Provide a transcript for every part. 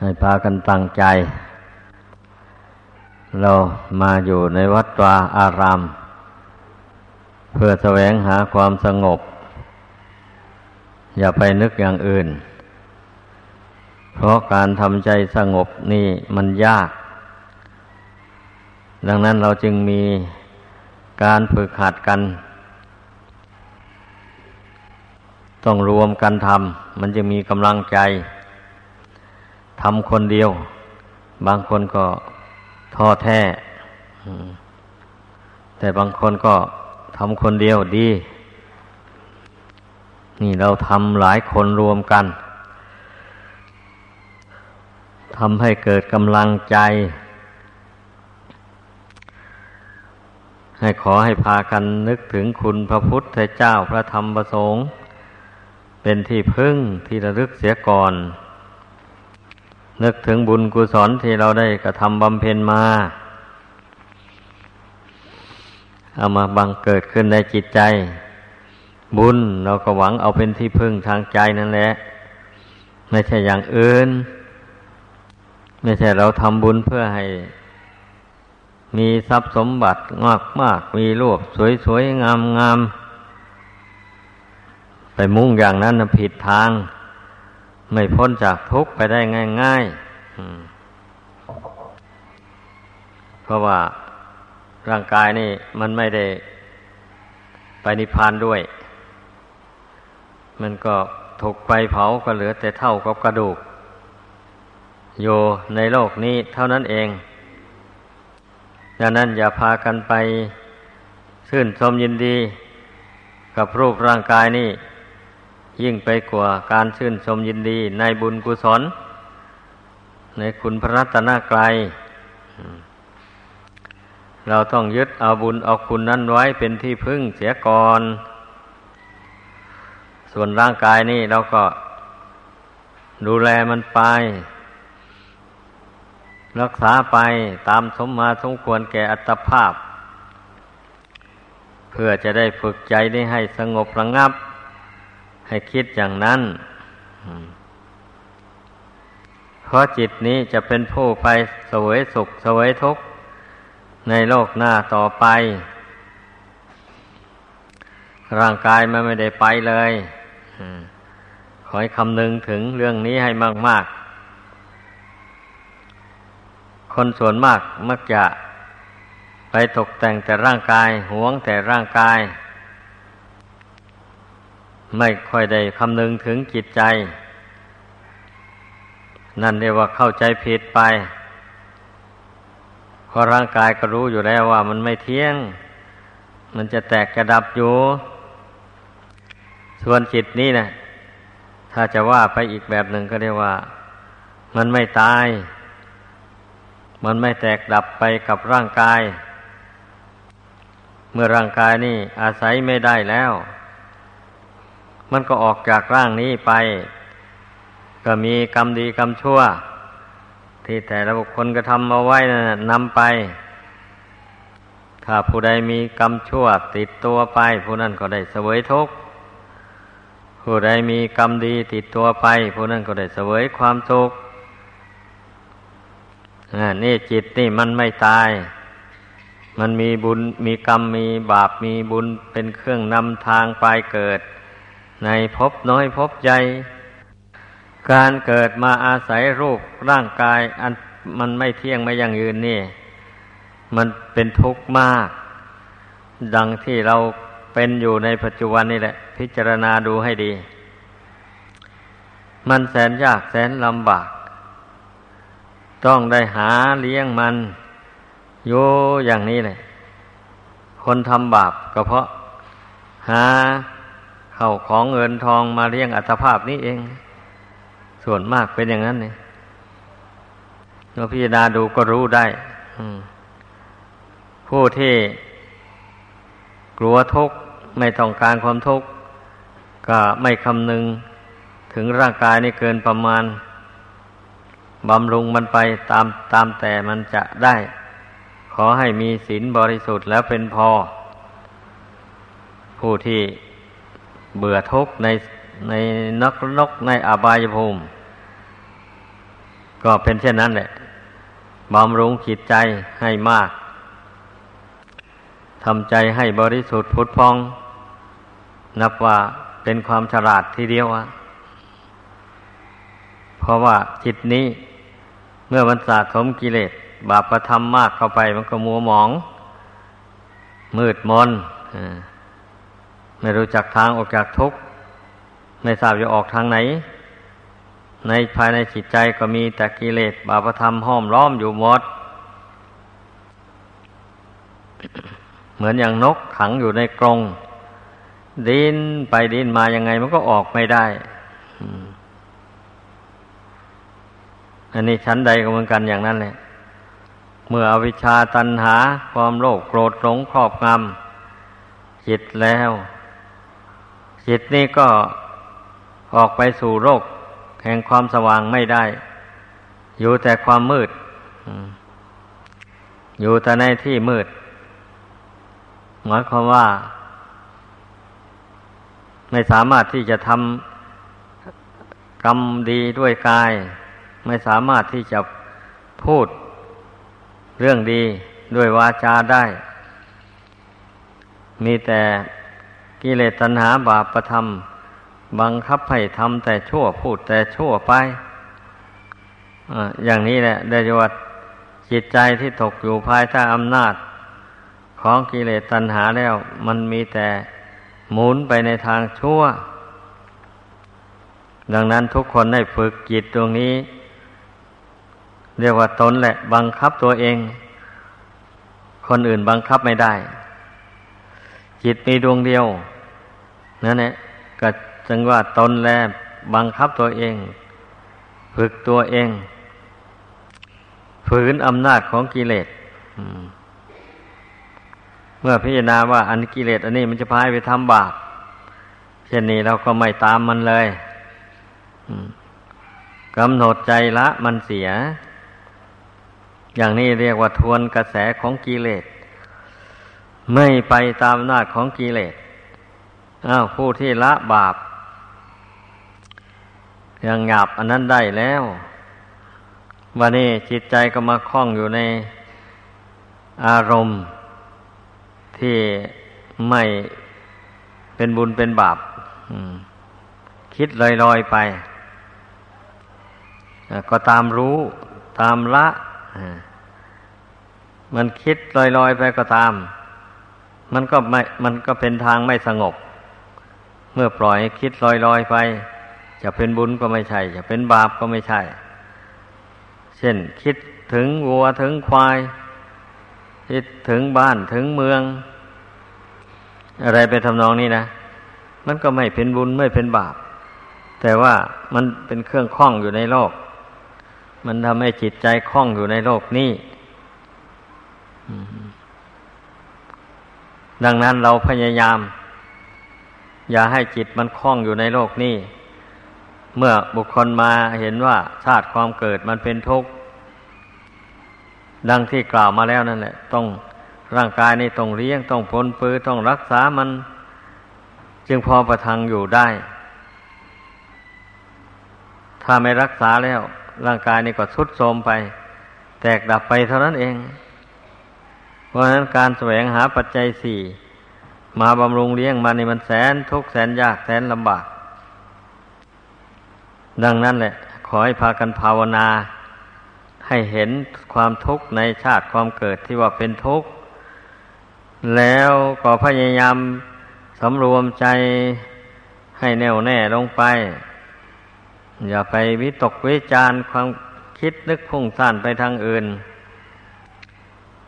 ให้พากันตั้งใจ เรามาอยู่ในวัดวาอาราม เพื่อแสวงหาความสงบ อย่าไปนึกอย่างอื่น เพราะการทำใจสงบนี่มันยาก ดังนั้นเราจึงมีการฝึกหัดกัน ต้องรวมกันทำมันจะมีกำลังใจ ทำคนเดียว บางคนก็ท้อแท้แต่บางคนก็ทำคนเดียวดี นี่เราทำหลายคนรวมกันทำให้เกิดกำลังใจ ให้ขอให้พากันนึกถึงคุณพระพุทธเจ้าพระธรรมประสงค์ เป็นที่พึ่งที่ระลึกเสียก่อน นึกถึงบุญกุศลที่เราได้กระทำบำเพ็ญมาเอามาบังเกิดขึ้นในจิตใจ บุญเราก็หวังเอาเป็นที่พึ่งทางใจนั่นแหละ ไม่ใช่อย่างอื่น ไม่ใช่เราทำบุญเพื่อให้ มีทรัพย์สมบัติมากมากมีรูปสวยๆงามๆไปมุ่งอย่างนั้นผิดทาง ไม่พ้นจากทุกข์ไปได้ง่ายๆเพราะว่าร่างกายนี่มันไม่ได้ไปนิพพานด้วย มันก็ถูกไฟเผาก็เหลือแต่เท่ากับกระดูกโยในโลกนี้เท่านั้นเอง ดังนั้นอย่าพากันไปชื่นชมยินดี กับรูปร่างกายนี่ ยิ่งไปกว่าการชื่นชมยินดีในบุญกุศล ในคุณพระรัตนกรัยเราต้องยึดเอาบุญเอาคุณนั้นไว้เป็นที่พึ่งเสียก่อน ส่วนร่างกายนี่เราก็ดูแลมันไป รักษาไปตามสมมาสมควรแก่อัตภาพ เพื่อจะได้ฝึกใจนี้ให้สงบระงับ ให้คิดอย่างนั้น เพราะจิตนี้จะเป็นผู้ไปสวยสุขสวยทุกข์ในโลกหน้าต่อไป ร่างกายมันไม่ได้ไปเลยขอให้คำนึงถึงเรื่องนี้ให้มาก ๆ คนส่วนมากมักจะไปตกแต่งแต่ร่างกายหวงแต่ร่างกาย ไม่ค่อยได้คำนึงถึงจิตใจ นั่นเรียกว่าเข้าใจผิดไปเพราะร่างกายก็รู้อยู่แล้วว่ามันไม่เที่ยง มันจะแตกกระดับอยู่ ส่วนจิตนี้นะถ้าจะว่าไปอีกแบบหนึ่งก็เรียกว่า มันไม่ตาย มันไม่แตกดับไปกับร่างกาย เมื่อร่างกายนี่อาศัยไม่ได้แล้ว มันก็ออกจากร่างนี้ไป ก็มีกรรมดีกรรมชั่ว ที่แต่ละบุคคลก็ทำมาไว้นะนำไป ถ้าผู้ใดมีกรรมชั่วติดตัวไป ผู้นั้นก็ได้เสวยทุกข์ผู้ใดมีกรรมดีติดตัวไป ผู้นั้นก็ได้เสวยความสุขนี่จิตนี่มันไม่ตาย มันมีบุญมีกรรมมีบาปมีบุญเป็นเครื่องนำทางไปเกิด ในภพน้อยภพใหญ่การเกิดมาอาศัยรูปร่างกาย อันมันไม่เที่ยงไม่ยั่งยืนนี่ มันเป็นทุกข์มาก ดังที่เราเป็นอยู่ในปัจจุบันนี่แหละ พิจารณาดูให้ดี มันแสนยากแสนลำบาก ต้องได้หาเลี้ยงมันโยอย่างนี้เลยคนทำบาปก็เพราะ หา เข้าของเงินทองมาเลี้ยงอัตภาพนี้เอง ส่วนมากเป็นอย่างนั้นเนี่ยเราพิจารณาดูก็รู้ได้ผู้ที่กลัวทุกข์ไม่ต้องการความทุกข์ก็ไม่คำนึงถึงร่างกายนี่เกินประมาณบำรุงมันไปตามตามแต่มันจะได้ ขอให้มีศีลบริสุทธิ์แล้วเป็นพอ ผู้ที่ เบื่อทุกข์ในในนักนกในอบายภูมิ ก็เป็นเช่นนั้นแหละบำรุงจิตใจให้มากทำใจให้บริสุทธิ์พุทธพอง นับว่าเป็นความฉลาดทีเดียวอะเพราะว่าจิตนี้เมื่อมันสะสมกิเลสบาปประทำมากเข้าไปมันก็มัวหมอง มืดมน ไม่รู้จักทางออกจากทุกข์ไม่ทราบจะออกทางไหน ในภายในจิตใจก็มีแต่กิเลสบาปธรรมห้อมล้อมอยู่หมด เหมือนอย่างนกขังอยู่ในกรงดินไปดินมายังไงมันก็ออกไม่ได้อันนี้ชั้นใดก็เหมือนกันอย่างนั้นแหละ เมื่ออวิชชาตันหาความโลภโกรธหลงครอบงำจิตแล้ว จิตนี้ก็ออกไปสู่โลกแห่งความสว่างไม่ได้ อยู่แต่ความมืด อยู่แต่ในที่มืด หมายความว่า ไม่สามารถที่จะทำกรรมดีด้วยกาย ไม่สามารถที่จะพูดเรื่องดีด้วยวาจาได้ มีแต่ กิเลสตัณหาบาปประทำบังคับให้ทำแต่ชั่วพูดแต่ชั่วไปอย่างนี้แหละได้จวัดจิตใจที่ตกอยู่ภายใต้อำนาจ ของกิเลสตัณหาแล้ว มันมีแต่หมุนไปในทางชั่ว ดังนั้นทุกคนได้ฝึกจิตตรงนี้ เรียกว่าตนแหละ บังคับตัวเอง คนอื่นบังคับไม่ได้ จิตมีดวงเดียวนั่นแหละก็จึงว่าตนแลบังคับตัวเอง ฝึกตัวเอง ฝืนอำนาจของกิเลสเมื่อพิจารณาว่าอันกิเลสอันนี้มันจะพายไปทำบาปเช่นนี้เราก็ไม่ตามมันเลยกำหนดใจละมันเสีย อย่างนี้เรียกว่าทวนกระแสของกิเลส ไม่ไปตามนาจของกิเลสอ้าวผู้ที่ละบาปยังหยาบอันนั้นได้แล้ววันนี้จิตใจก็มาคล้องอยู่ในอารมณ์ที่ไม่เป็นบุญเป็นบาปคิดลอยๆไป ก็ตามรู้ตามละ มันคิดลอยๆไปก็ตาม มันก็ไม่ มันก็เป็นทางไม่สงบ เมื่อปล่อยคิดลอยๆไป จะเป็นบุญก็ไม่ใช่ จะเป็นบาปก็ไม่ใช่ เช่นคิดถึงวัวถึงควาย คิดถึงบ้านถึงเมือง อะไรไปทำนองนี้นะ มันก็ไม่เป็นบุญไม่เป็นบาป แต่ว่ามันเป็นเครื่องคล้องอยู่ในโลก มันทำให้จิตใจคล้องอยู่ในโลกนี้ ดังนั้นเราพยายาม อย่าให้จิตมันคล้องอยู่ในโลกนี้ เมื่อบุคคลมาเห็นว่าชาติความเกิดมันเป็นทุกข์ดังที่กล่าวมาแล้วนั่นแหละ ต้องร่างกายนี้ต้องเลี้ยงต้องพลปื้อต้องรักษามัน จึงพอประทังอยู่ได้ ถ้าไม่รักษาแล้ว ร่างกายนี้ก็ทุดโทรมไป แตกดับไปเท่านั้นเอง ราะฉะนั้นการแสวงหาปัจจัยสี่มาบำรุงเลี้ยงมาในมันแสนทุกแสนยากแสนลำบาก ดังนั้นแหละ ขอให้พากันภาวนา ให้เห็นความทุกข์ในชาติความเกิดที่ว่าเป็นทุกข์ แล้วก็พยายามสำรวมใจให้แน่วแน่ลงไป อย่าไปวิตกวิจารความคิดนึกพุ่งซ่านไปทางอื่น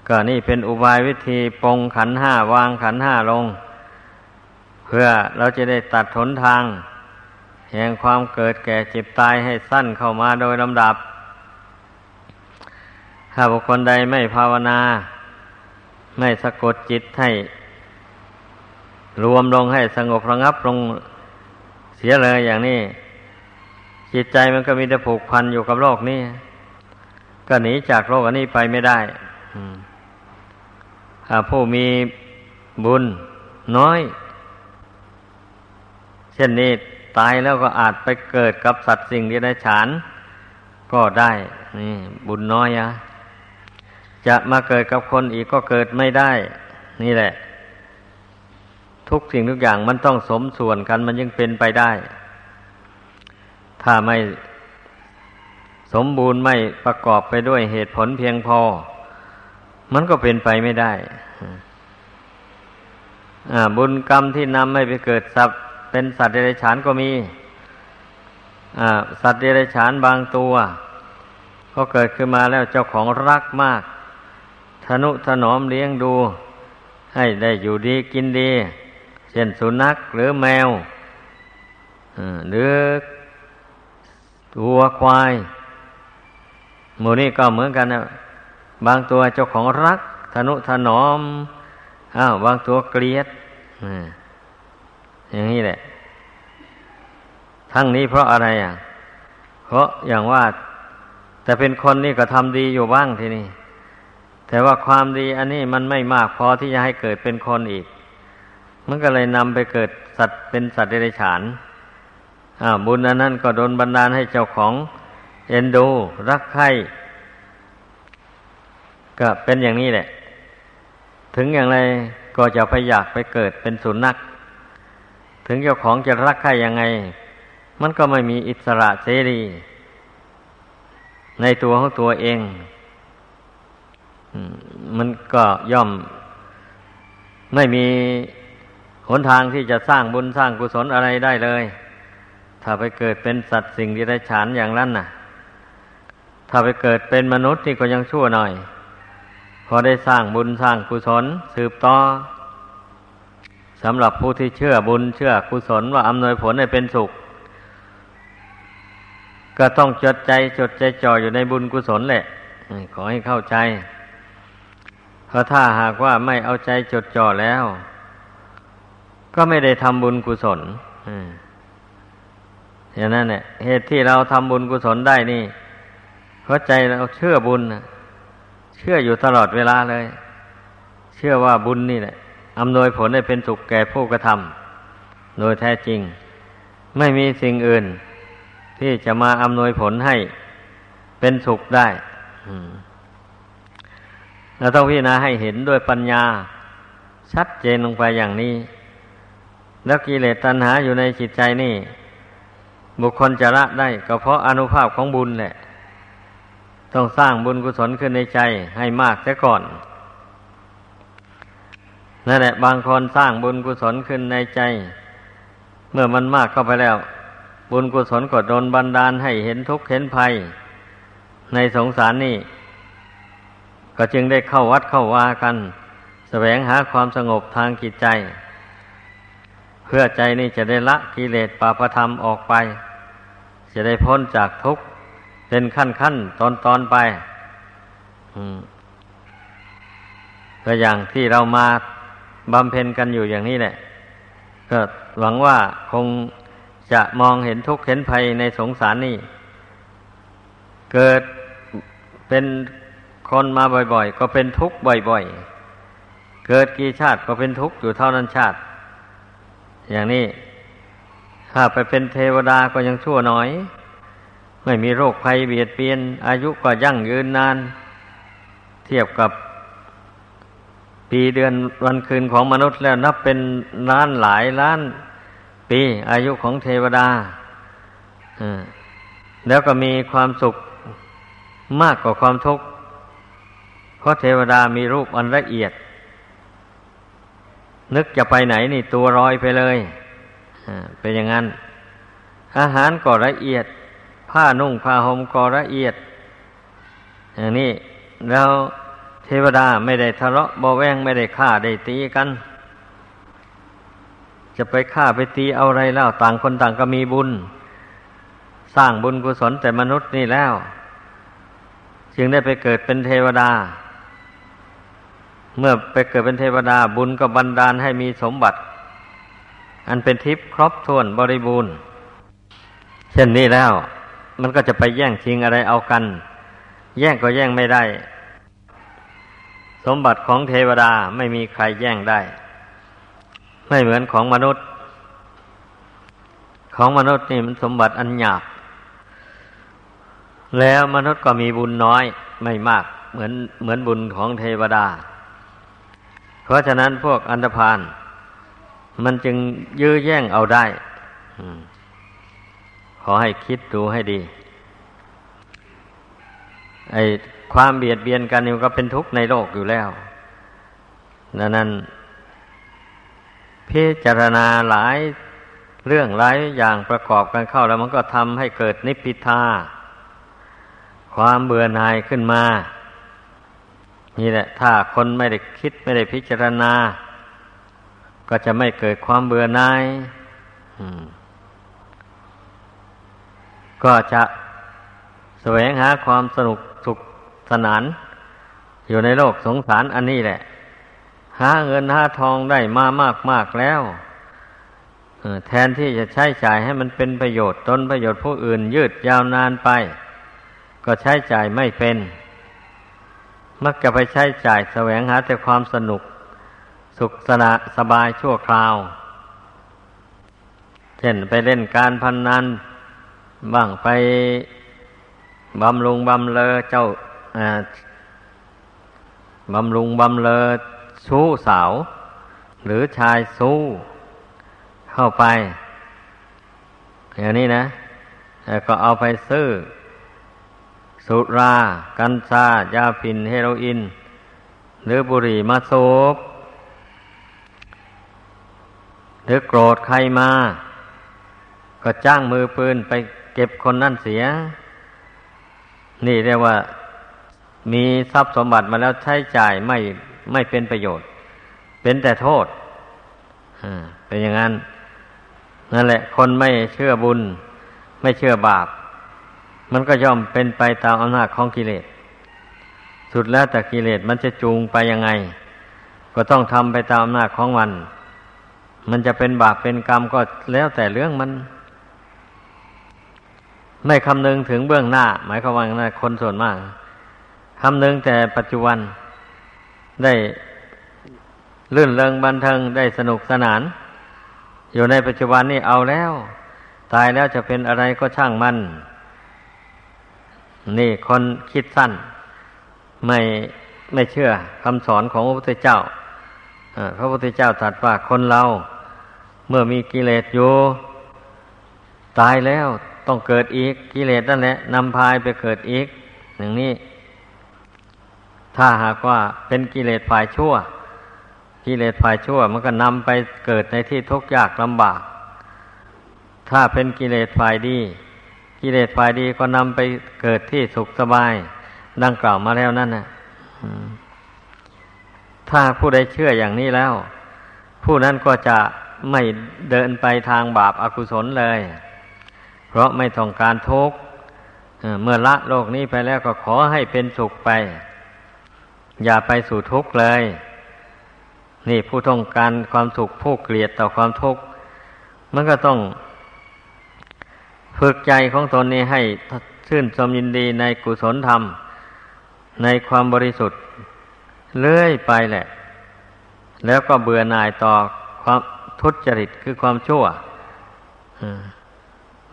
ก็นี่เป็นอุบายวิธีปองขันห้าวางขันห้าลง เพื่อเราจะได้ตัดทนทาง แห่งความเกิดแก่เจ็บตายให้สั้นเข้ามาโดยลำดับ ถ้าบุคคลใดไม่ภาวนา ไม่สะกดจิตให้ รวมลงให้สงบระงับลงเสียเลยอย่างนี้ จิตใจมันก็มีแต่ผูกพันอยู่กับโลกนี้ ก็หนีจากโลกอันนี้ไปไม่ได้ อืม ผู้มีบุญน้อย เช่นนี้ตายแล้วก็อาจไปเกิดกับสัตว์สิ่งที่ได้ฉาน ก็ได้นี่บุญน้อยอะจะมาเกิดกับคนอีกก็เกิดไม่ได้ นี่แหละ ทุกสิ่งทุกอย่างมันต้องสมส่วนกันมันยังเป็นไปได้ ถ้าไม่สมบูรณ์ไม่ประกอบไปด้วยเหตุผลเพียงพอ มันก็เป็นไปไม่ได้บุญกรรมที่นำให้ไปเกิดสัตว์เป็นสัตว์เดรัจฉานก็มีสัตว์เดรัจฉานบางตัว ก็เกิดขึ้นมาแล้วเจ้าของรักมาก ทนุถนอมเลี้ยงดู ให้ได้อยู่ดีกินดี เช่นสุนัขหรือแมวหรือตัวควายหมูนี่ก็เหมือนกันนะ บางตัวเจ้าของรักทนุถนอมอ้าวบางตัวเกลียดอย่างนี้แหละ ทั้งนี้เพราะอะไรอะ เพราะอย่างว่า แต่เป็นคนนี่ก็ทำดีอยู่บ้างทีนี้แต่ว่าความดีอันนี้มันไม่มากพอที่จะให้เกิดเป็นคนอีก มันก็เลยนำไปเกิดสัตว์เป็นสัตว์เดรัจฉานบุญอันนั้นก็โดนบันดาลให้เจ้าของเอ็นดู รักใคร่ ก็เป็นอย่างนี้แหละ ถึงอย่างไรก็จะไปอยากไปเกิดเป็นสุนัข ถึงเจ้าของจะรักใครยังไง มันก็ไม่มีอิสระเสรี ในตัวของตัวเองมันก็ย่อม ไม่มีหนทางที่จะสร้างบุญสร้างกุศลอะไรได้เลย ถ้าไปเกิดเป็นสัตว์สิ่งที่ได้ฉานอย่างนั้นน่ะ ถ้าไปเกิดเป็นมนุษย์นี่ก็ยังชั่วหน่อย พอได้สร้างบุญสร้างกุศลสืบต่อสำหรับผู้ที่เชื่อบุญเชื่อกุศลว่าอำนวยผลให้เป็นสุข ก็ต้องจดใจจดใจจ่ออยู่ในบุญกุศลแหละขอให้เข้าใจ เพราะถ้าหากว่าไม่เอาใจจดจ่อแล้ว ก็ไม่ได้ทำบุญกุศลอย่างนั้นเนี่ยเหตุที่เราทำบุญกุศลได้นี่ เพราะใจเราเชื่อบุญ เชื่ออยู่ตลอดเวลาเลย เชื่อว่าบุญนี่แหละอำนวยผลให้เป็นสุขแก่ผู้กระทำโดยแท้จริง ไม่มีสิ่งอื่น ที่จะมาอำนวยผลให้เป็นสุขได้เราต้องพิจารณาให้เห็นด้วยปัญญา ชัดเจนลงไปอย่างนี้ แล้วกิเลสตัณหาอยู่ในจิตใจนี่ บุคคลจะละได้ ก็เพราะอนุภาพของบุญแหละ ต้องสร้างบุญกุศลขึ้นในใจให้มากเสียก่อนนั่นแหละบางคนสร้างบุญกุศลขึ้นในใจ เมื่อมันมากเข้าไปแล้ว บุญกุศลก็โดนบันดาลให้เห็นทุกข์เห็นภัย ในสงสารนี่ก็จึงได้เข้าวัดเข้าวากัน แสวงหาความสงบทางจิตใจ เพื่อใจนี่จะได้ละกิเลสปาปธรรมออกไป จะได้พ้นจากทุกข์ เป็นขั้นขั้นตอนตอนไปก็อย่างที่เรามาบำเพ็ญกันอยู่อย่างนี้แหละ ก็หวังว่าคงจะมองเห็นทุกข์เห็นภัยในสงสารนี่ เกิดเป็นคนมาบ่อย ๆ ก็เป็นทุกข์บ่อย ๆ เกิดกี่ชาติก็เป็นทุกข์อยู่เท่านั้นชาติ อย่างนี้ ถ้าไปเป็นเทวดาก็ยังชั่วน้อย ไม่มีโรคภัยเบียดเบียน อายุก็ยั่งยืนนาน เทียบกับปีเดือนวันคืนของมนุษย์แล้วนับเป็นล้านหลายล้าน ปีอายุของเทวดาแล้วก็มีความสุขมากกว่าความทุกข์เพราะเทวดามีรูปอันละเอียด นึกจะไปไหนนี่ตัวรอยไปเลยเป็นอย่างนั้น อาหารก็ละเอียด ผ้านุ่งผ้าห่มก็ละเอียด อย่างนี้แล้วเทวดาไม่ได้ทะเลาะบอแวงไม่ได้ฆ่าได้ตีกัน จะไปฆ่าไปตีเอาอะไรแล้ว ต่างคนต่างก็มีบุญ สร้างบุญกุศลแต่มนุษย์นี่แล้ว จึงได้ไปเกิดเป็นเทวดา เมื่อไปเกิดเป็นเทวดาบุญก็บันดาลให้มีสมบัติ อันเป็นทิพย์ครบถ้วนบริบูรณ์ เช่นนี้แล้ว มันก็จะไปแย่งชิงอะไรเอากัน แย่งก็แย่งไม่ได้ สมบัติของเทวดาไม่มีใครแย่งได้ ไม่เหมือนของมนุษย์ ของมนุษย์นี่มันสมบัติอันหยาบ แล้วมนุษย์ก็มีบุญน้อยไม่มาก เหมือนเหมือนบุญของเทวดา เพราะฉะนั้นพวกอันธพาลมันจึงยื้อแย่งเอาได้ อให้คิดดูให้ดี ไอ้ความเบียดเบียนกันนี่ก็เป็นทุกข์ในโลกอยู่แล้วดังนั้นพิจารณาหลายเรื่องหลายอย่างประกอบกันเข้าแล้วมันก็ทำให้เกิดนิพพิทาความเบื่อหน่ายขึ้นมา นี่แหละ ถ้าคนไม่ได้คิดไม่ได้พิจารณา ก็จะไม่เกิดความเบื่อหน่าย ก็จะแสวงหาความสนุกสุขสนาน อยู่ในโลกสงสารอันนี้แหละ หาเงินหาทองได้มามากมากแล้วแทนที่จะใช้จ่ายให้มันเป็นประโยชน์ตนประโยชน์ผู้อื่นยืดยาวนานไป ก็ใช้จ่ายไม่เป็น มักจะไปใช้จ่ายแสวงหาแต่ความสนุก สุขสนะสบายชั่วคราว เช่นไปเล่นการพนนัน บ้างไปบำรุงบำเลอเจ้าบำรุงบำเลอชู้สาว หรือชายสู้ เข้าไป อย่างนี้นะก็เอาไปซื้อ สุรา กัญชายาพินเฮโรอีนหรือบุหรี่มาสูบหรือโกรธใครมา ก็จ้างมือปืนไป เก็บคนนั่นเสีย นี่เรียกว่ามีทรัพย์สมบัติมาแล้วใช้จ่ายไม่ไม่เป็นประโยชน์ เป็นแต่โทษเป็นอย่างนั้น นั่นแหละ คนไม่เชื่อบุญ ไม่เชื่อบาป มันก็ย่อมเป็นไปตามอำนาจของกิเลส สุดแล้วแต่กิเลสมันจะจูงไปยังไง ก็ต้องทำไปตามอำนาจของมัน มันจะเป็นบาปเป็นกรรมก็แล้วแต่เรื่องมัน ไม่คำนึงถึงเบื้องหน้า หมายความว่าคนส่วนมากคำนึงแต่ปัจจุบันได้ลื่นเริงบันเทิงได้สนุกสนาน อยู่ในปัจจุบันนี่เอาแล้ว ตายแล้วจะเป็นอะไรก็ช่างมัน นี่คนคิดสั้น ไม่ไม่เชื่อคำสอนของพระพุทธเจ้าพระพุทธเจ้าตรัสว่าคนเรา เมื่อมีกิเลสอยู่ ตายแล้ว ต้องเกิดอีกกิเลสนั่นแหละนำพายไปเกิดอีกอย่างนี้ ถ้าหากว่าเป็นกิเลสฝ่ายชั่ว กิเลสฝ่ายชั่ว มันก็นำไปเกิดในที่ทุกข์ยากลำบาก ถ้าเป็นกิเลสฝ่ายดี กิเลสฝ่ายดีก็นำไปเกิดที่สุขสบาย ดังกล่าวมาแล้วนั่นนะถ้าผู้ใดเชื่ออย่างนี้แล้ว ผู้นั้นก็จะไม่เดินไปทางบาปอากุศลเลย เพราะไม่ต้องการทุกข์เมื่อละโลกนี้ไปแล้วก็ขอให้เป็นสุขไป อย่าไปสู่ทุกข์เลย นี่ผู้ต้องการความสุขผู้เกลียดต่อความทุกข์มันก็ต้อง ฝึกใจของตนนี้ให้ชื่นชมยินดีในกุศลธรรม ในความบริสุทธิ์ เลื่อยไปแหละ แล้วก็เบื่อหน่ายต่อความทุจริตคือความชั่ว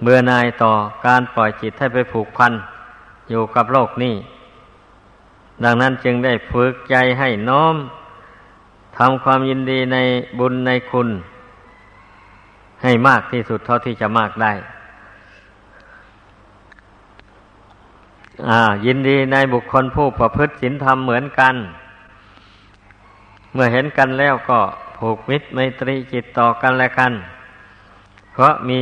เบื่อหน่ายต่อการปล่อยจิตให้ไปผูกพัน อยู่กับโลกนี้ดังนั้นจึงได้ฝึกใจให้น้อมทำความยินดีในบุญในคุณ ให้มากที่สุดเท่าที่จะมากได้ อ่า ยินดีในบุคคลผู้ประพฤติศีลธรรมเหมือนกัน เมื่อเห็นกันแล้วก็ผูกมิตรไมตรีจิตต่อกันและกัน เพราะมี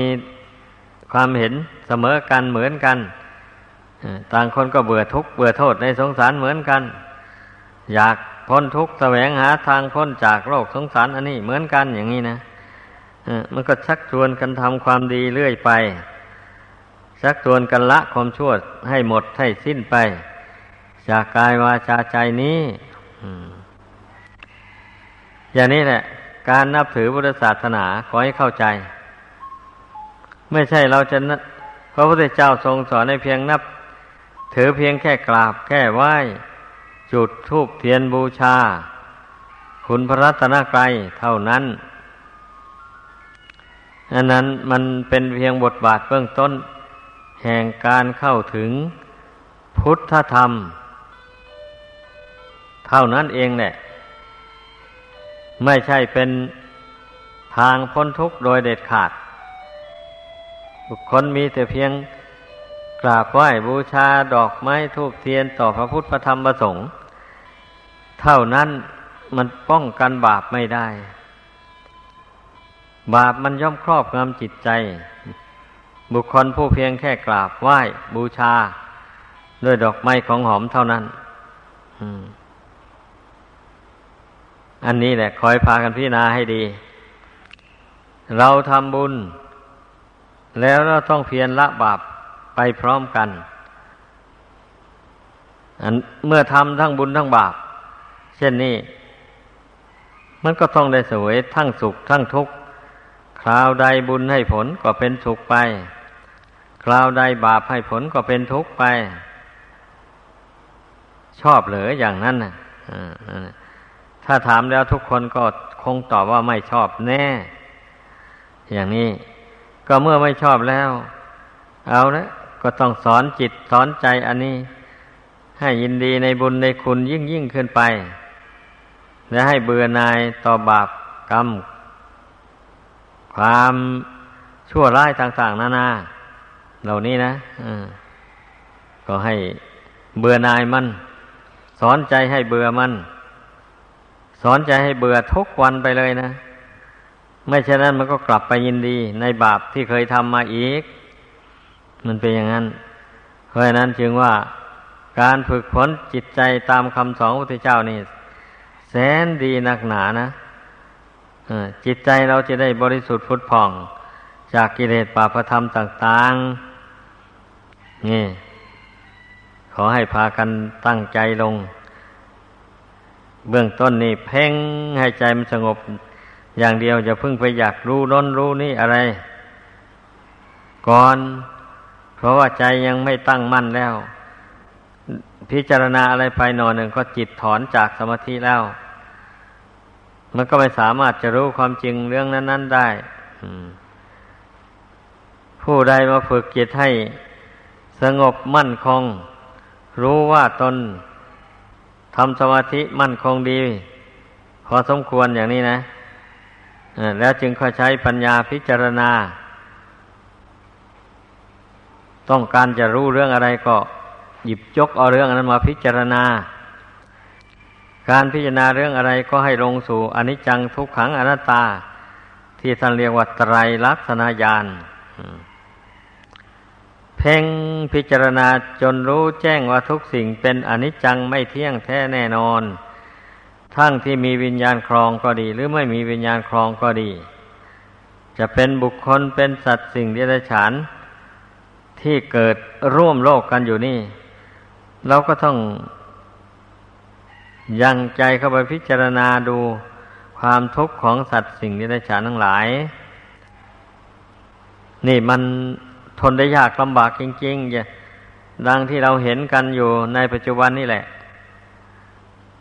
ความเห็นเสมอกันเหมือนกันต่างคนก็เบื่อทุกข์เบื่อโทษในสงสารเหมือนกัน อยากพ้นทุกข์แสวงหาทางพ้นจากโลกสงสารอันนี้เหมือนกันอย่างนี้นะมันก็ชักชวนกันทำความดีเรื่อยไป ชักชวนกันละความชั่วให้หมดให้สิ้นไป จากกายวาจาใจนี้อย่างนี้แหละ การนับถือพุทธศาสนาขอให้เข้าใจ ไม่ใช่เราจะพระพุทธเจ้าทรงสอนในเพียงนับ ถือเพียงแค่กราบแค่ไหว้ จุดทูบเทียนบูชา คุณพระรัตนกรัยเท่านั้นอันนั้นมันเป็นเพียงบทบาทเบื้องต้น แห่งการเข้าถึงพุทธธรรม เท่านั้นเองแหละ ไม่ใช่เป็นทางพ้นทุกข์โดยเด็ดขาด บุคคลมีแต่เพียงกราบไหว้บูชาดอกไม้ทูบเทียนต่อพระพุทธพระธรรมพระสงฆ์เท่านั้นมันป้องกันบาปไม่ได้ บาปมันย่อมครอบงำจิตใจ บุคคลผู้เพียงแค่กราบไหว้บูชา ด้วยดอกไม้ของหอมเท่านั้นอันนี้แหละคอยพากันพิจารณาให้ดี เราทำบุญ แล้วเราต้องเพียรละบาปไปพร้อมกันอันเมื่อทำทั้งบุญทั้งบาป เช่นนี้ มันก็ต้องได้สวยทั้งสุขทั้งทุกข์คราวใดบุญให้ผลก็เป็นสุขไป คราวใดบาปให้ผลก็เป็นทุกข์ไป ชอบเหรืออย่างนั้นนะถ้าถามแล้วทุกคนก็คงตอบว่าไม่ชอบแน่ อย่างนี้ ก็เมื่อไม่ชอบแล้ว เอาละก็ต้องสอนจิตสอนใจอันนี้ ให้ยินดีในบุญในคุณยิ่งยิ่งขึ้นไป และให้เบื่อนายต่อบาปกรรม ความชั่วร้ายต่าง ๆ นานา เหล่านี้นะก็ให้เบื่อนายมัน สอนใจให้เบื่อมัน สอนใจให้เบื่อทุกวันไปเลยนะ ไม่เช่นนั้นมันก็กลับไปยินดี ในบาปที่เคยทำมาอีก มันเป็นอย่างนั้น เพราะฉะนั้นจึงว่าการฝึกฝนจิตใจตามคำสอนพระพุทธเจ้านี่ แสนดีนักหนานะจิตใจเราจะได้บริสุทธิ์พุทธผ่อง จากกิเลสปาปธรรมต่างๆ นี่ ขอให้พากันตั้งใจลง เบื้องต้นนี่เพ่งให้ใจมันสงบ อย่างเดียวจะพึ่งไปอยากรู้น้นรู้นี่อะไร ก่อน เพราะว่าใจยังไม่ตั้งมั่นแล้ว พิจารณาอะไรไปหน่อยหนึ่งก็จิตถอนจากสมาธิแล้ว มันก็ไม่สามารถจะรู้ความจริงเรื่องนั้น ๆ ได้ผู้ใดมาฝึกจิตให้สงบมั่นคง รู้ว่าตนทำสมาธิมั่นคงดี พอสมควรอย่างนี้นะ แล้วจึงค่อยใช้ปัญญาพิจารณา ต้องการจะรู้เรื่องอะไรก็หยิบยกเอาเรื่องนั้นมาพิจารณา การพิจารณาเรื่องอะไรก็ให้ลงสู่อนิจจังทุกขังอนัตตา ที่ท่านเรียกว่าไตรลักษณญาณเพ่งพิจารณาจนรู้แจ้งว่าทุกสิ่งเป็นอนิจจังไม่เที่ยงแท้แน่นอน ทั้งที่มีวิญญาณครองก็ดี หรือไม่มีวิญญาณครองก็ดี จะเป็นบุคคลเป็นสัตว์สิ่งเดรัจฉาน ที่เกิดร่วมโลกกันอยู่นี่ เราก็ต้องยังใจเข้าไปพิจารณาดูความทุกข์ของสัตว์สิ่งที่ได้ฉานทั้งหลาย นี่มันทนได้ยากลำบากจริงๆอย่าดังที่เราเห็นกันอยู่ในปัจจุบันนี่แหละ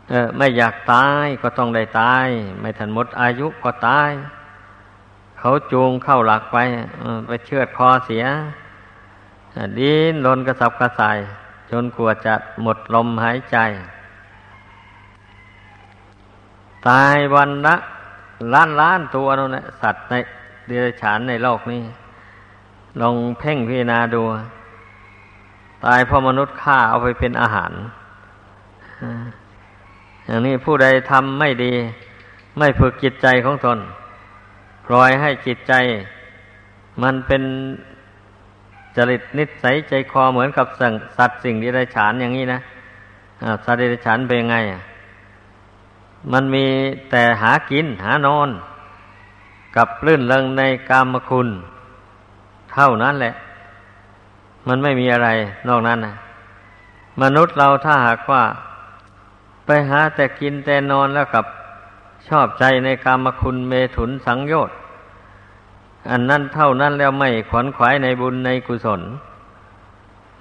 เออ ไม่อยากตายก็ต้องได้ตาย ไม่ทันหมดอายุก็ตาย เขาจูงเข้าหลักไปไปเชือดคอเสียดิ้นรนกระสับกระส่าย จนกลัวจะหมดลมหายใจ ตายวันละล้านล้านตัวนั่นแหละสัตว์ในเดรัจฉานในโลกนี้ลองเพ่งพิจารณาดู ตายเพราะมนุษย์ฆ่าเอาไปเป็นอาหาร อย่างนี้ผู้ใดทำไม่ดี ไม่ฝึกจิตใจของตนปล่อยให้จิตใจ มันเป็นจริตนิสัยใจคอเหมือนกับสัตว์สิ่งดิเรกฉานอย่างนี้นะสัตว์ดิเรกฉานเป็นยังไงมันมีแต่หากินหานอน กับลื่นเริงในกามคุณ เท่านั้นแหละ มันไม่มีอะไรนอกนั้นนะมนุษย์เราถ้าหากว่า หาแต่กินแต่นอนแล้วกับชอบใจในกามคุณเมถุนสังโยชน์อันนั้นเท่านั้นแล้วไม่ขวนขวายในบุญในกุศล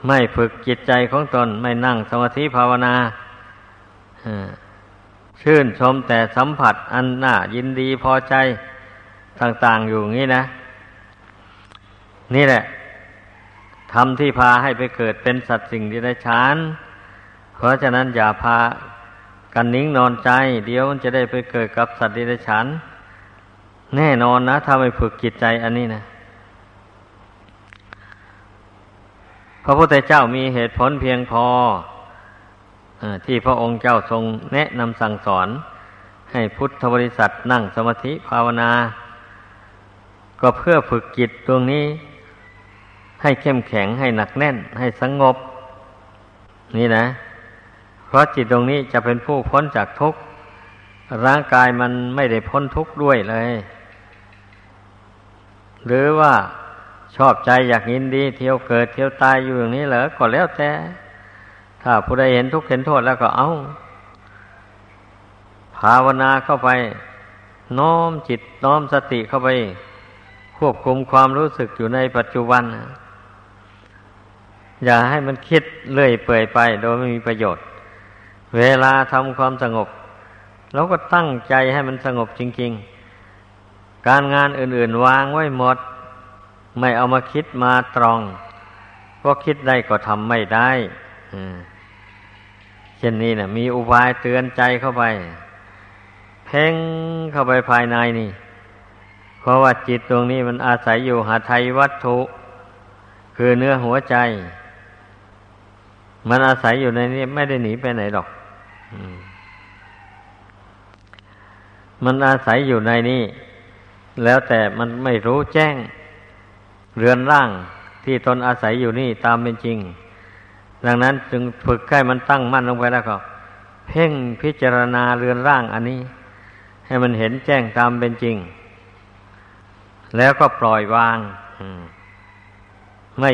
ไม่ฝึกจิตใจของตนไม่นั่งสมาธิภาวนาชื่นชมแต่สัมผัสอันน่ายินดีพอใจต่าง ๆ อยู่งี้นะ นี่แหละทำที่พาให้ไปเกิดเป็นสัตว์สิ่งที่ได้ชานเพราะฉะนั้นอย่าพา กันนิ่งนอนใจ เดี๋ยวมันจะได้ไปเกิดกับสัตว์ดิเรกชันแน่นอนนะ ถ้าไม่ฝึกจิตใจอันนี้นะพระพุทธเจ้ามีเหตุผลเพียงพออที่พระองค์เจ้าทรงแนะนำสั่งสอน ให้พุทธบริษัทนั่งสมาธิภาวนา ก็เพื่อฝึกจิตตรงนี้ ให้เข้มแข็งให้หนักแน่น ให้สงบนี่นะ เพราะจิตตรงนี้จะเป็นผู้พ้นจากทุกข์ ร่างกายมันไม่ได้พ้นทุกข์ด้วยเลย หรือว่าชอบใจอยากยินดีเที่ยวเกิดเที่ยวตายอยู่อย่างนี้เหรอก็แล้วแต่ ถ้าผู้ใดเห็นทุกข์เห็นโทษแล้วก็เอาภาวนาเข้าไป น้อมจิตน้อมสติเข้าไป ควบคุมความรู้สึกอยู่ในปัจจุบัน อย่าให้มันคิดเลื่อยเปื่อยไป โดยไม่มีประโยชน์ เวลาทำความสงบเราก็ตั้งใจให้มันสงบจริง ๆ การงานอื่น ๆ วางไว้หมด ไม่เอามาคิดมาตรองเพราะคิดได้ก็ทำไม่ได้เช่นนี้นะมีอุบายเตือนใจเข้าไป เพ่งเข้าไปภายในนี่ เพราะว่าจิตตรงนี้มันอาศัยอยู่หาไทยวัตถุ คือเนื้อหัวใจ มันอาศัยอยู่ในนี้ไม่ได้หนีไปไหนหรอก มันอาศัยอยู่ในนี้แล้วแต่มันไม่รู้แจ้ง เรือนร่างที่ตนอาศัยอยู่นี่ตามเป็นจริง ดังนั้นจึงฝึกให้มันตั้งมั่นลงไปแล้วก็ เพ่งพิจารณาเรือนร่างอันนี้ ให้มันเห็นแจ้งตามเป็นจริง แล้วก็ปล่อยวางไม่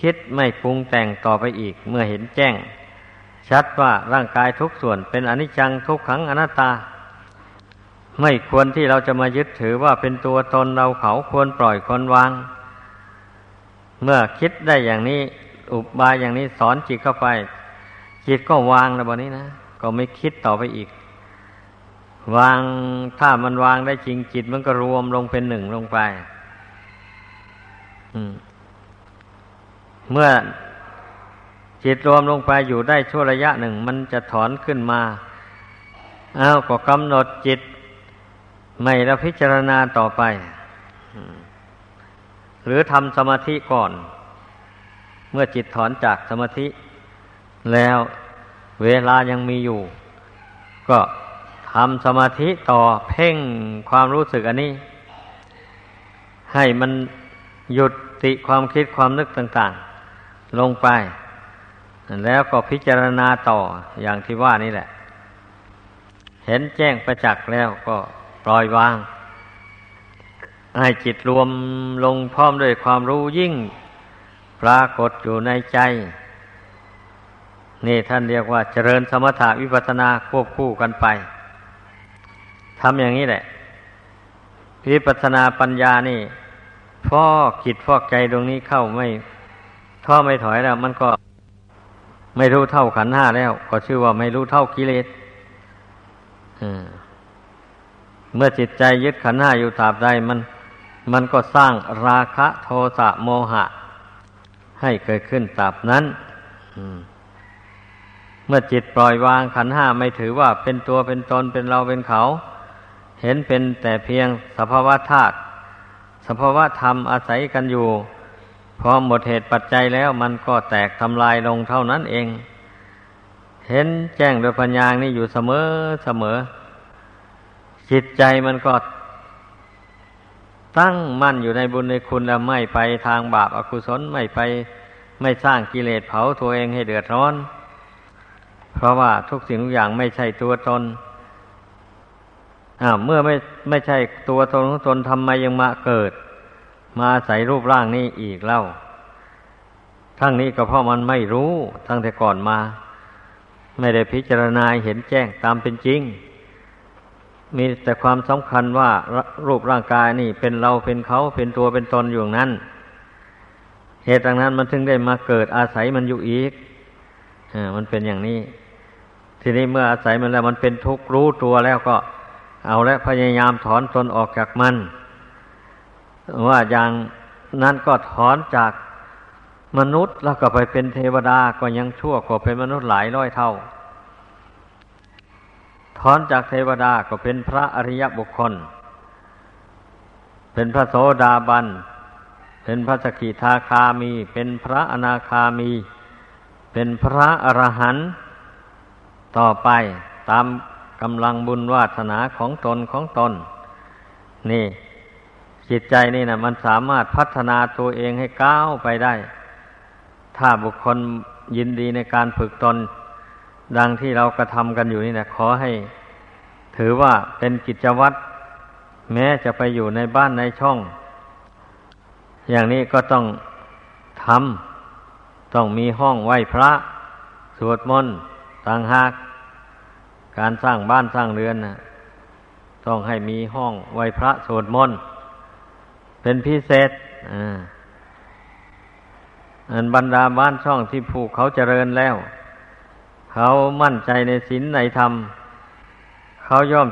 คิดไม่ปรุงแต่งต่อไปอีก เมื่อเห็นแจ้ง ชัดว่าร่างกายทุกส่วนเป็นอนิจจังทุกขังอนัตตา ไม่ควรที่เราจะมายึดถือว่าเป็นตัวตนเราเขาควรปล่อยควรวาง เมื่อคิดได้อย่างนี้อุบายอย่างนี้สอนจิตเข้าไป จิตก็วางแล้วบนนี้นะก็ไม่คิดต่อไปอีก วางถ้ามันวางได้จริงจิตมันก็รวมลงเป็นหนึ่งลงไปเมื่อ จิตรวมลงไปอยู่ได้ชั่วระยะหนึ่ง มันจะถอนขึ้นมาอ้าวก็กำหนดจิตไม่ล้วพิจารณาต่อไป หรือทำสมาธิก่อน เมื่อจิตถอนจากสมาธิ แล้วเวลายังมีอยู่ ก็ทำสมาธิต่อเพ่งความรู้สึกอันนี้ ให้มันหยุดติความคิดความนึกต่าง ๆ ลงไป แล้วก็พิจารณาต่ออย่างที่ว่านี่แหละ เห็นแจ้งประจักษ์แล้วก็ปล่อยวาง ให้จิตรวมลงพร้อมด้วยความรู้ยิ่ง ปรากฏอยู่ในใจ นี่ท่านเรียกว่าเจริญสมถะวิปัสนาควบคู่กันไปทำอย่างนี้แหละวิปัสนาปัญญานี่ฟอกจิตฟอกใจตรงนี้เข้าไม่ท่อไม่ถอยแล้ว มันก็ ไม่รู้เท่าขันห้าแล้ว ก็ชื่อว่าไม่รู้เท่ากิเลสเมื่อจิตใจยึดขันห้าอยู่ตราบใดมัน มันก็สร้างราคะโทสะโมหะ ให้เกิดขึ้นตราบนั้นเมื่อจิตปล่อยวางขันห้าไม่ถือว่าเป็นตัวเป็นตนเป็นเราเป็นเขา เห็นเป็นแต่เพียงสภาวะธาตุสภาวะธรรมอาศัยกันอยู่ พอหมดเหตุปัจจัยแล้วมันก็แตกทำลายลงเท่านั้นเอง เห็นแจ้งโดยปัญญานี่อยู่เสมอเสมอ จิตใจมันก็ตั้งมั่นอยู่ในบุญในคุณแล้วไม่ไปทางบาปอากุศลไม่ไปไม่สร้างกิเลสเผาตัวเองให้เดือดร้อน เพราะว่าทุกสิ่งทุกอย่างไม่ใช่ตัวตนอ่าเมื่อไม่ไม่ใช่ตัวตนของตนทำไมยังมาเกิด มาใส่รูปร่างนี้อีกเล่า ทั้งนี้ก็เพราะมันไม่รู้ ทั้งแต่ก่อนมา ไม่ได้พิจารณาเห็นแจ้งตามเป็นจริง มีแต่ความสำคัญว่ารูปร่างกายนี่เป็นเราเป็นเขาเป็นตัวเป็นตนอยู่นั้น เหตุดังนั้นมันถึงได้มาเกิดอาศัยมันอยู่อีกอมันเป็นอย่างนี้ ทีนี้เมื่ออาศัยมันแล้วมันเป็นทุกข์รู้ตัวแล้วก็ เอาและพยายามถอนตนออกจากมัน ว่าอย่างนั้นก็ถอนจากมนุษย์แล้วก็ไปเป็นเทวดาก็ยังชั่วกว่าเป็นมนุษย์หลายร้อยเท่า ถอนจากเทวดาก็เป็นพระอริยบุคคล เป็นพระโสดาบัน เป็นพระสกิทาคามี เป็นพระอนาคามี เป็นพระอรหันต์ต่อไปตามกำลังบุญวาสนาของตนของตน นี่ จิตใจนี่นะมันสามารถพัฒนาตัวเองให้ก้าวไปได้ ถ้าบุคคลยินดีในการฝึกตน ดังที่เรากระทำกันอยู่นี่นะขอให้ถือว่าเป็นกิจวัตรแม้จะไปอยู่ในบ้านในช่อง อย่างนี้ก็ต้องทำต้องมีห้องไหว้พระ สวดมนต์ต่างหาก การสร้างบ้านสร้างเรือนนะต้องให้มีห้องไหว้พระสวดมนต์ เป็นพิเศษอันบรรดาบ้านช่องที่ผูกเขาเจริญแล้ว เขามั่นใจในศีลในธรรม เขาย่อม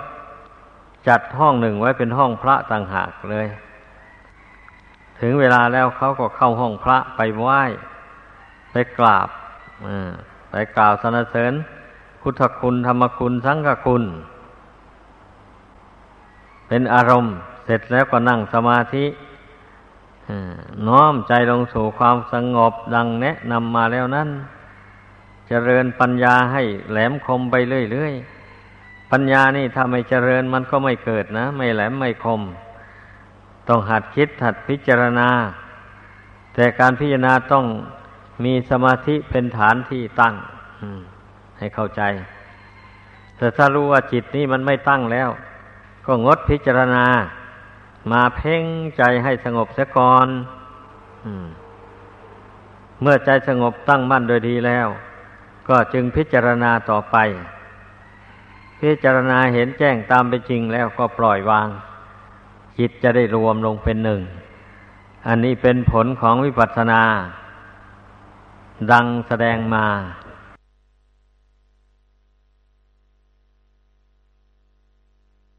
จัดห้องหนึ่งไว้เป็นห้องพระต่างหากเลย ถึงเวลาแล้วเขาก็เข้าห้องพระไปไหว้ ไปกราบไปกล่าวสรรเสริญ พุทธคุณธรรมคุณสังฆคุณ เป็นอารมณ์ เสร็จแล้วก็นั่งสมาธิน้อมใจลงสู่ความสงบดังแนะนำมาแล้วนั้นเจริญปัญญาให้แหลมคมไปเรื่อยๆ ปัญญานี่ถ้าไม่เจริญมันก็ไม่เกิดนะ ไม่แหลมไม่คม ต้องหัดคิดหัดพิจารณา แต่การพิจารณาต้องมีสมาธิเป็นฐานที่ตั้งให้เข้าใจ แต่ถ้ารู้ว่าจิตนี้มันไม่ตั้งแล้ว ก็งดพิจารณา มาเพ่งใจให้สงบเสียก่อนเมื่อใจสงบตั้งมั่นโดยดีแล้ว ก็จึงพิจารณาต่อไป พิจารณาเห็นแจ้งตามเป็นจริงแล้วก็ปล่อยวาง จิตจะได้รวมลงเป็นหนึ่ง อันนี้เป็นผลของวิปัสสนา ดังแสดงมา